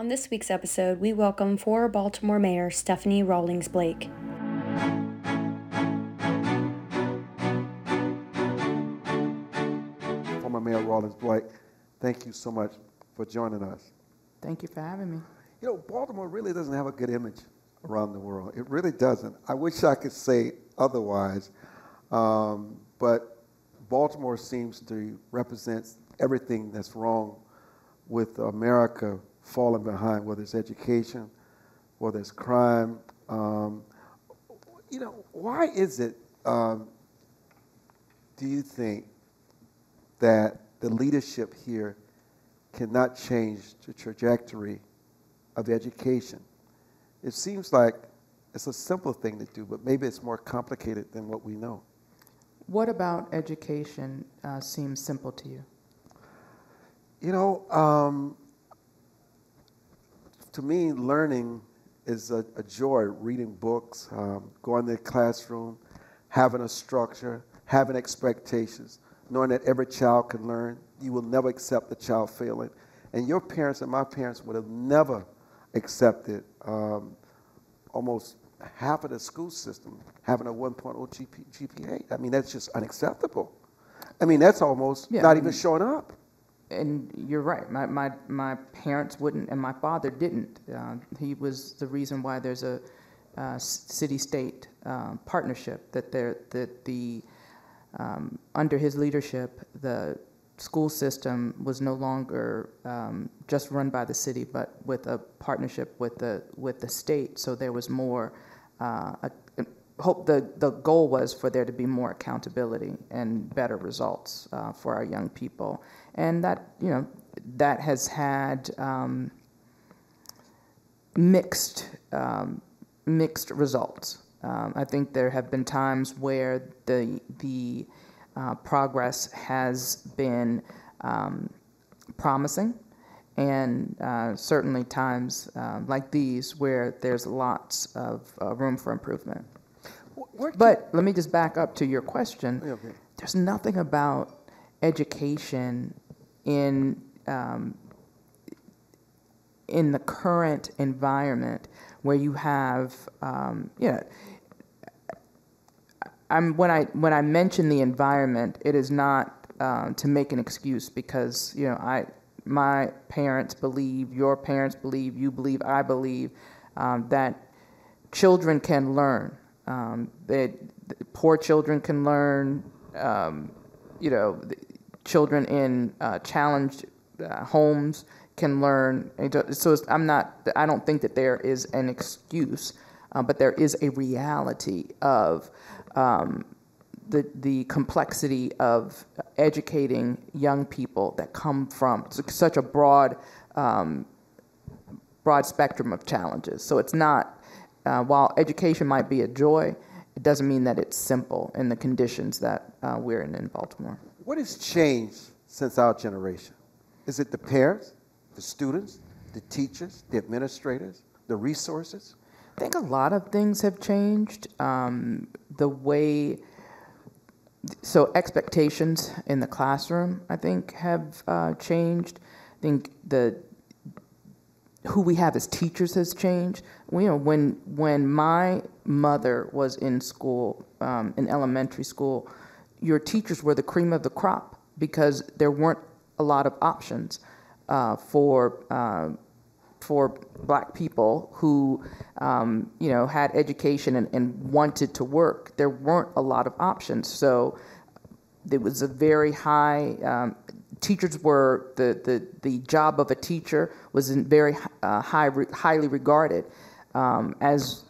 On this week's episode, we welcome former Baltimore Mayor Stephanie Rawlings Blake. Former Mayor Rawlings Blake, thank you so much for joining us. Thank you for having me. You know, Baltimore really doesn't have a good image around the world. It really doesn't. I wish I could say otherwise, um, but Baltimore seems to represent everything that's wrong with America falling behind, whether it's education, whether it's crime. Um, you know, why is it, um, do you think, that the leadership here cannot change the trajectory of education? It seems like it's a simple thing to do, but maybe it's more complicated than what we know. What about education uh, seems simple to you? You know, um, to me, learning is a, a joy. Reading books, um, going to the classroom, having a structure, having expectations, knowing that every child can learn. You will never accept the child failing. And your parents and my parents would have never accepted um, almost half of the school system having a 1.0 GP, GPA. I mean, that's just unacceptable. I mean, that's almost Yeah, not I even showing up. And you're right. My, my, my parents wouldn't, and my father didn't. Uh, he was the reason why there's a uh, city-state uh, partnership. That there, that the um, under his leadership, the school system was no longer um, just run by the city, but with a partnership with the with the state. So there was more. Uh, a, hope the the goal was for there to be more accountability and better results uh, for our young people, and that you know that has had. Um, mixed um, mixed results. Um, I think there have been times where the the uh, progress has been um, promising, and uh, certainly times uh, like these where there's lots of uh, room for improvement. But let me just back up to your question. Okay. There's nothing about education in um, in the current environment where you have, um, you know, I'm when I when I mention the environment, it is not um, to make an excuse because you know I my parents believe, your parents believe, you believe, I believe um, that children can learn. Um, that poor children can learn. Um, you know, children in uh, challenged uh, homes can learn. So- I'm not. I don't think that there is an excuse, uh, but there is a reality of um, the the complexity of educating young people that come from such a broad um, broad spectrum of challenges. So it's not, uh, while education might be a joy, it doesn't mean that it's simple in the conditions that uh, we're in in Baltimore. What has changed since our generation? Is it the parents, the students, the teachers, the administrators, the resources? I think a lot of things have changed. Um, the way, so expectations in the classroom, I think, have uh, changed. I think the who we have as teachers has changed. You know, when when my mother was in school, um, in elementary school, your teachers were the cream of the crop because there weren't a lot of options uh, for uh, for black people who um, you know had education and, and wanted to work. There weren't a lot of options, so there was a very high um, teachers were the, the, the job of a teacher was very uh, high highly regarded um, as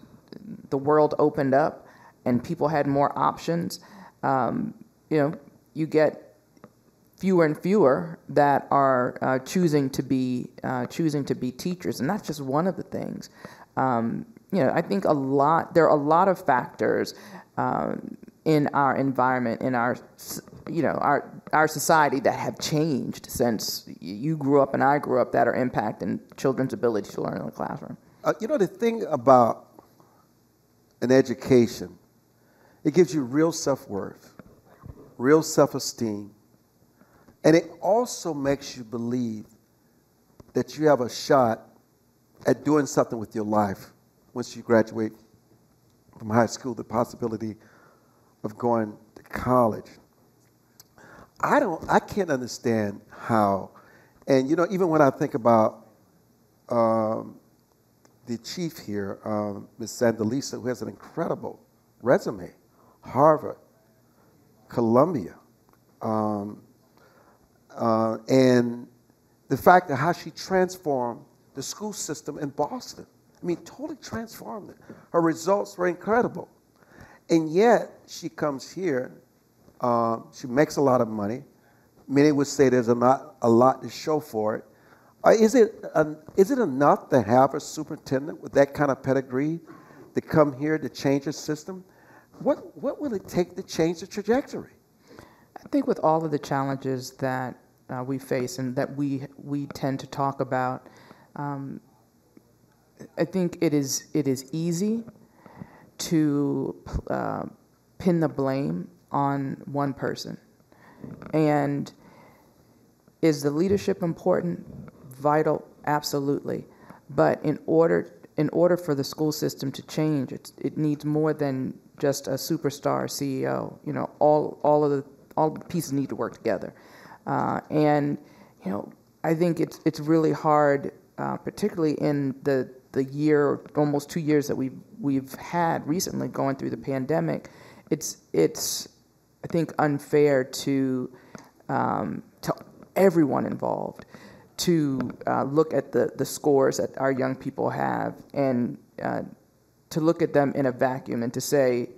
the world opened up and people had more options um, you know you get fewer and fewer that are uh, choosing to be uh, choosing to be teachers, and that's just one of the things. Um, you know, I think a lot. There are a lot of factors um, in our environment, in our you know our our society that have changed since you grew up and I grew up that are impacting children's ability to learn in the classroom. Uh, you know, the thing about an education, it gives you real self worth, real self esteem, and it also makes you believe that you have a shot at doing something with your life once you graduate from high school, the possibility of going to college. I don't, I can't understand how, and you know, even when I think about um, the chief here, um, Ms. Santelises, who has an incredible resume, Harvard, Columbia, um, uh, and the fact of how she transformed the school system in Boston. I mean, totally transformed it. Her results were incredible. And yet, she comes here, uh, she makes a lot of money. Many would say there's a lot, a lot to show for it. Uh, is, it is it enough to have a superintendent with that kind of pedigree to come here to change the system? What, what will it take to change the trajectory? I think with all of the challenges that uh, we face and that we we tend to talk about, um, I think it is it is easy to uh, pin the blame on one person, and is the leadership important? Vital, absolutely, but in order in order for the school system to change, it, it needs more than just a superstar CEO. You know, all all of the all the pieces need to work together. Uh, and you know, I think it's it's really hard, uh, particularly in the the year, almost two years that we've we've had recently going through the pandemic. It's it's I think unfair to um, to everyone involved to uh, look at the the scores that our young people have and uh, to look at them in a vacuum and to say,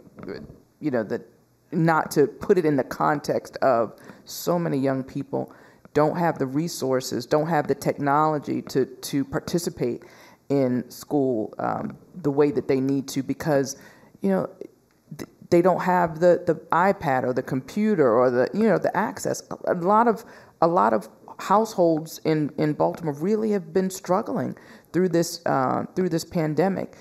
you know, that not to put it in the context of so many young people don't have the resources, don't have the technology to, to participate in school um, the way that they need to because, you know, th- they don't have the, the iPad or the computer or the, you know, the access. A lot of, a lot of households in, in Baltimore really have been struggling through this, uh, through this pandemic.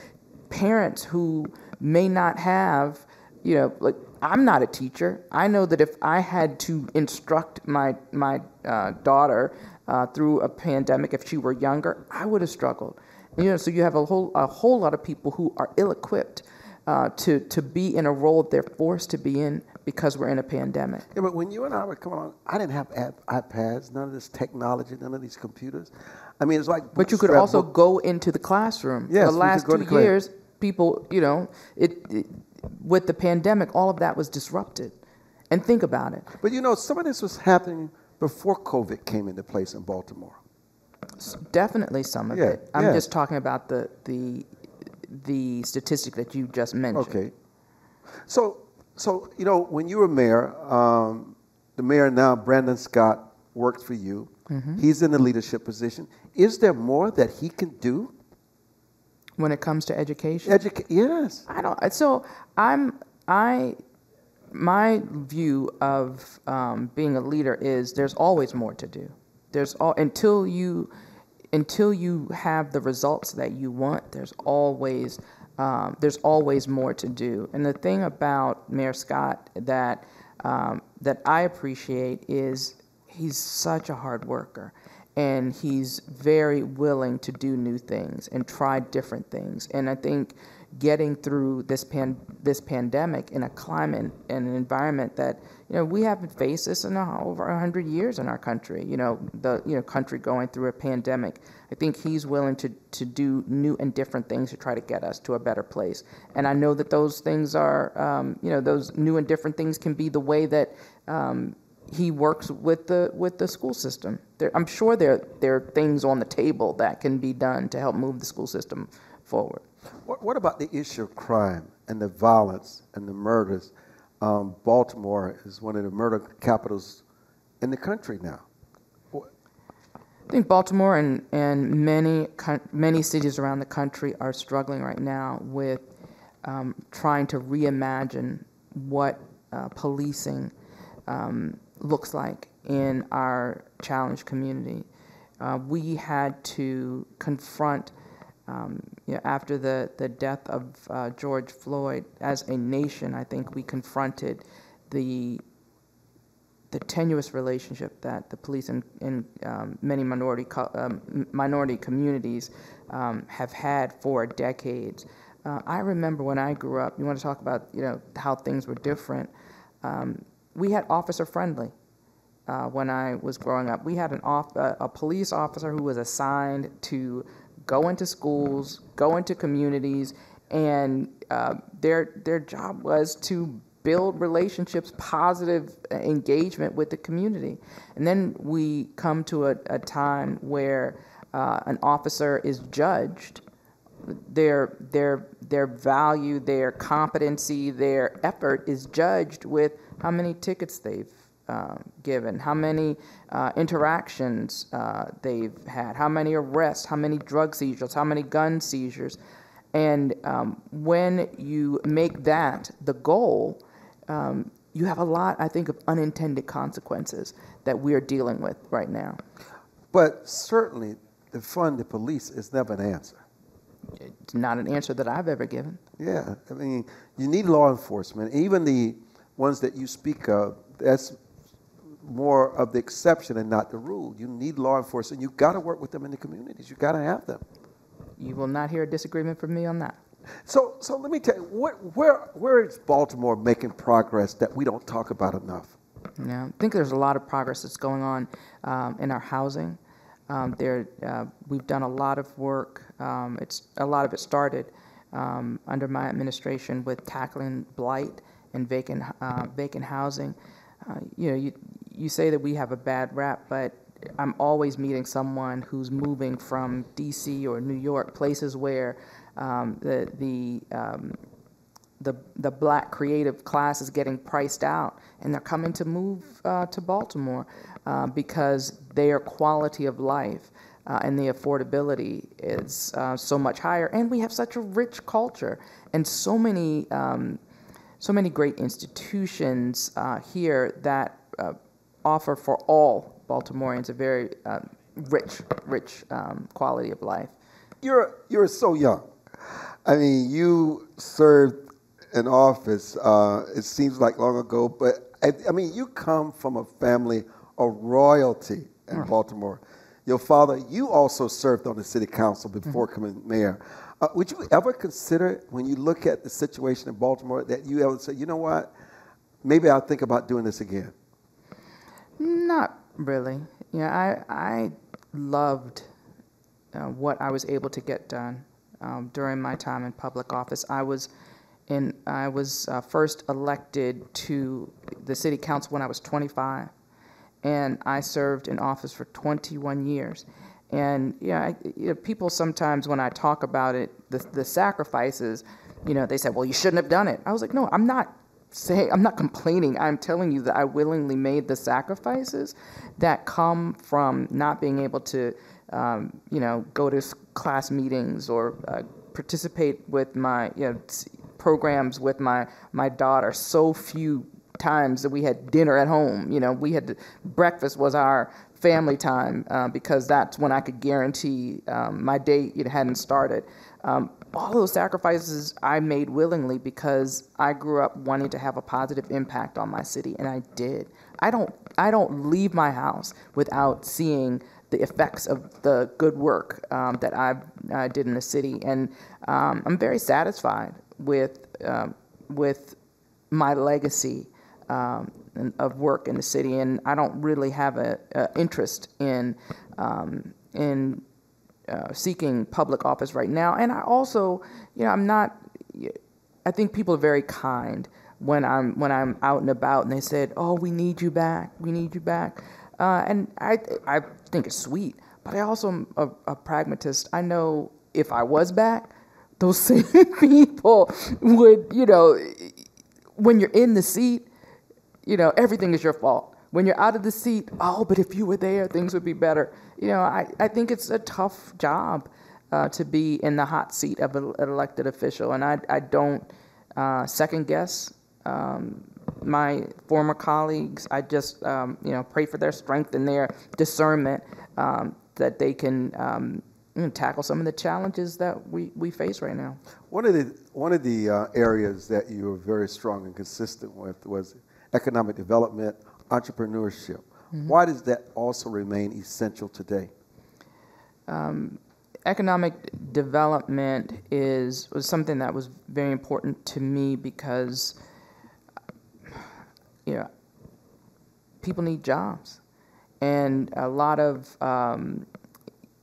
Parents who may not have, you know, like I'm not a teacher. I know that if I had to instruct my my uh, daughter uh, through a pandemic, if she were younger, I would have struggled. And, you know, so you have a whole a whole lot of people who are ill-equipped uh, to to be in a role they're forced to be in because we're in a pandemic. Yeah, but when you and I were coming on, I didn't have iPads, none of this technology, none of these computers. I mean, it's like. But you could also book. go into the classroom. Yes, the last two years, people, you know, it, it with the pandemic, all of that was disrupted. And think about it. But you know, some of this was happening before COVID came into place in Baltimore. Definitely some of yeah, it. I'm yeah. just talking about the the the statistic that you just mentioned. Okay. So so you know, when you were mayor, um, the mayor now, Brandon Scott, works for you. Mm-hmm. He's in a leadership position. Is there more that he can do? When it comes to education? Educa- yes. I don't. So I'm I my view of um, being a leader is there's always more to do. There's all until you until you have the results that you want. There's always um, there's always more to do. And the thing about Mayor Scott that um, that I appreciate is he's such a hard worker and he's very willing to do new things and try different things. And I think getting through this pan this pandemic in a climate and an environment that you know we haven't faced this in a, over hundred years in our country. You know the you know country going through a pandemic. I think he's willing to to do new and different things to try to get us to a better place. And I know that those things are um, you know those new and different things can be the way that um, he works with the with the school system. There, I'm sure there there are things on the table that can be done to help move the school system forward. What, what about the issue of crime and the violence and the murders? Um, Baltimore is one of the murder capitals in the country now. I think Baltimore and, and many many cities around the country are struggling right now with um, trying to reimagine what uh, policing um, looks like in our challenged community. Uh, we had to confront, um, you know, after the, the death of uh, George Floyd, as a nation, I think we confronted the the tenuous relationship that the police and, in um, many minority co- um, minority communities um, have had for decades. Uh, I remember when I grew up, you want to talk about, you know, how things were different. Um, we had officer friendly uh, when I was growing up. We had an off, uh, a police officer who was assigned to go into schools, go into communities, and uh, their their job was to build relationships, positive engagement with the community. And then we come to a, a time where uh, an officer is judged their their their value, their competency, their effort is judged with how many tickets they've uh, given, how many uh, interactions uh, they've had, how many arrests, how many drug seizures, how many gun seizures, and um, when you make that the goal, um, you have a lot, I think, of unintended consequences that we are dealing with right now. But certainly, the fund the police is never an answer. It's not an answer that I've ever given. Yeah, I mean, you need law enforcement. Even the ones that you speak of, that's more of the exception and not the rule. You need law enforcement. You've got to work with them in the communities. You've got to have them. You will not hear a disagreement from me on that. So, so let me tell you, what, where, where is Baltimore making progress that we don't talk about enough? Yeah, I think there's a lot of progress that's going on um, in our housing. Um, there, uh, we've done a lot of work. Um, it's a lot of it started um, under my administration with tackling blight and vacant uh, vacant housing. Uh, you know, you you say that we have a bad rap, but I'm always meeting someone who's moving from D.C. or New York, places where um, the the um, the the black creative class is getting priced out, and they're coming to move uh, to Baltimore uh, because their quality of life uh, and the affordability is uh, so much higher. And we have such a rich culture and so many, um, so many great institutions uh, here that uh, offer for all Baltimoreans a very uh, rich, rich um, quality of life. You're, you're so young. I mean, you served in office, it seems like long ago, but I, I mean, you come from a family a royalty in. Baltimore. Your father, you also served on the city council before mm-hmm. becoming mayor. Uh, would you ever consider, when you look at the situation in Baltimore, that you ever say, you know what, maybe I'll think about doing this again? Not really. Yeah, I, I loved uh, what I was able to get done um, during my time in public office. I was in, I was uh, first elected to the city council when I was 25 and I served in office for 21 years. And yeah, I, you know, people sometimes when I talk about it, the, the sacrifices, you know, they said, "Well, you shouldn't have done it." I was like, "No, I'm not saying I'm not complaining. I'm telling you that I willingly made the sacrifices that come from not being able to, um, you know, go to class meetings or uh, participate with my, you know, programs with my my daughter. So few times that we had dinner at home. You know, we had to, breakfast was our family time uh, because that's when I could guarantee um, my day it hadn't started. Um, all those sacrifices I made willingly because I grew up wanting to have a positive impact on my city, and I did. I don't I don't leave my house without seeing the effects of the good work um, that I uh, did in the city, and um, I'm very satisfied with um, with my legacy um, of work in the city, and I don't really have an interest in um, in uh, seeking public office right now. And I also, you know, I'm not. I think people are very kind when I'm when I'm out and about, and they said, "Oh, we need you back. We need you back," uh, and I I think it's sweet. But I also am a, a pragmatist. I know if I was back, those same people would, you know, when you're in the seat, you know, everything is your fault. When you're out of the seat, oh, but if you were there, things would be better. You know, I, I think it's a tough job uh, to be in the hot seat of an elected official, and I, I don't uh, second guess um, my former colleagues. I just, um, you know, pray for their strength and their discernment um, that they can um, you know, tackle some of the challenges that we, we face right now. One of the one of the uh, areas that you were very strong and consistent with was economic development, entrepreneurship. Mm-hmm. Why does that also remain essential today? Um, economic development is was something that was very important to me because you know people need jobs, and a lot of um,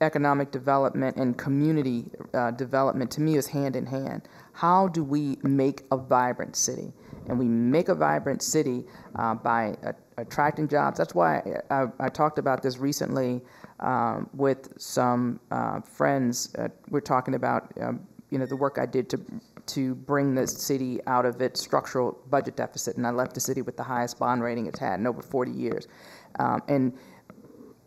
economic development and community uh, development to me is hand in hand. How do we make a vibrant city? And we make a vibrant city uh, by attracting jobs. That's why I, I, I talked about this recently um, with some uh, friends. Uh, we're talking about um, you know the work I did to to bring the city out of its structural budget deficit, and I left the city with the highest bond rating it's had in over 40 years. Um, and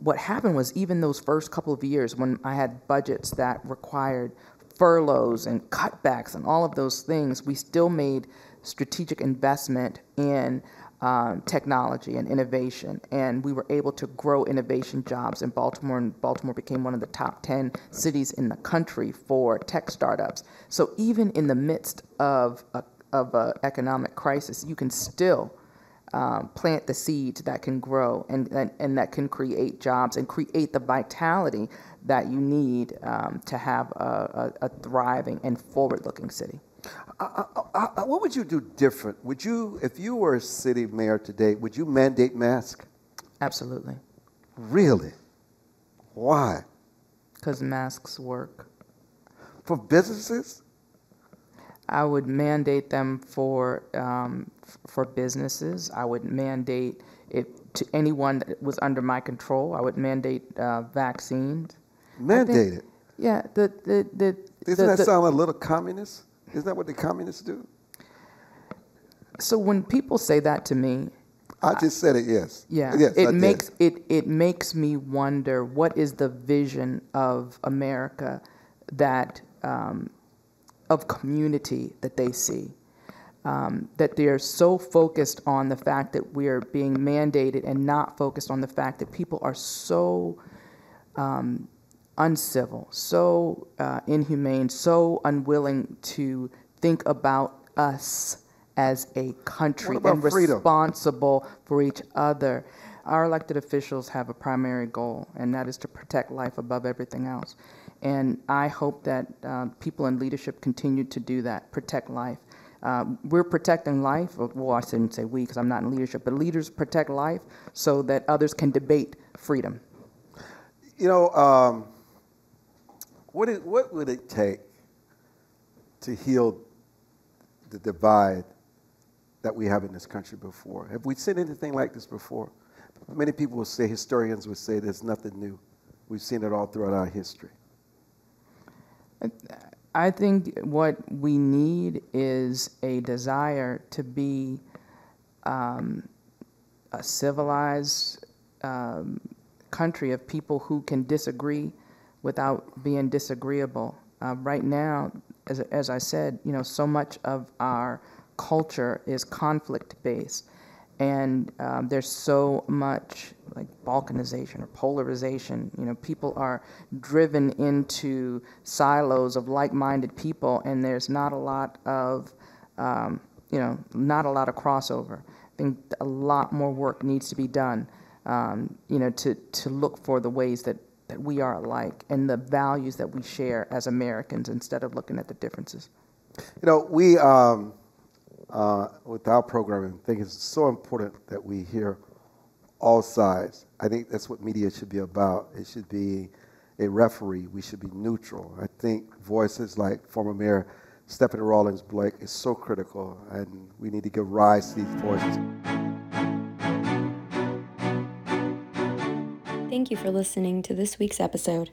what happened was even those first couple of years when I had budgets that required furloughs and cutbacks and all of those things, we still made strategic investment in um, technology and innovation, and we were able to grow innovation jobs in Baltimore. And Baltimore became one of the top 10 cities in the country for tech startups. So even in the midst of a, of an economic crisis, you can still um, plant the seeds that can grow and, and, and, that can create jobs and create the vitality that you need um, to have a, a, a thriving and forward-looking city. Uh, uh, uh, what would you do different? Would you, if you were a city mayor today, would you mandate masks? Absolutely. Really? Why? Because masks work. For businesses? I would mandate them for um, for businesses. I would mandate it to anyone that was under my control. I would mandate uh, vaccines. Mandate it. Yeah. The the the. Doesn't the, that the, sound a little communist? Isn't that what the communists do? So when people say that to me, I just said it. Yes. Yeah. Yes. it I makes did. it it makes me wonder what is the vision of America that um, of community that they see. Um, that they are so focused on the fact that we are being mandated and not focused on the fact that people are so um, uncivil, so uh, inhumane, so unwilling to think about us as a country and freedom? responsible for each other. Our elected officials have a primary goal, and that is to protect life above everything else. And I hope that uh, people in leadership continue to do that, protect life. Um, we're protecting life, well, I shouldn't say we because I'm not in leadership, but leaders protect life so that others can debate freedom. You know, um, what, what would it take to heal the divide that we have in this country before? Have we seen anything like this before? Many people will say, historians would say, there's nothing new. We've seen it all throughout our history. I think what we need is a desire to be um, a civilized um, country of people who can disagree without being disagreeable. Uh, right now, as, as I said, you know, so much of our culture is conflict based. And um, there's so much like balkanization or polarization. You know, people are driven into silos of like-minded people, and there's not a lot of, um, you know, not a lot of crossover. I think a lot more work needs to be done, um, you know, to, to look for the ways that, that we are alike and the values that we share as Americans instead of looking at the differences. You know, we, um, uh, with our programming, think it's so important that we hear all sides. I think that's what media should be about. It should be a referee. We should be neutral. I think voices like former Mayor Stephanie Rawlings Blake is so critical, and we need to give rise to these voices. Thank you for listening to this week's episode.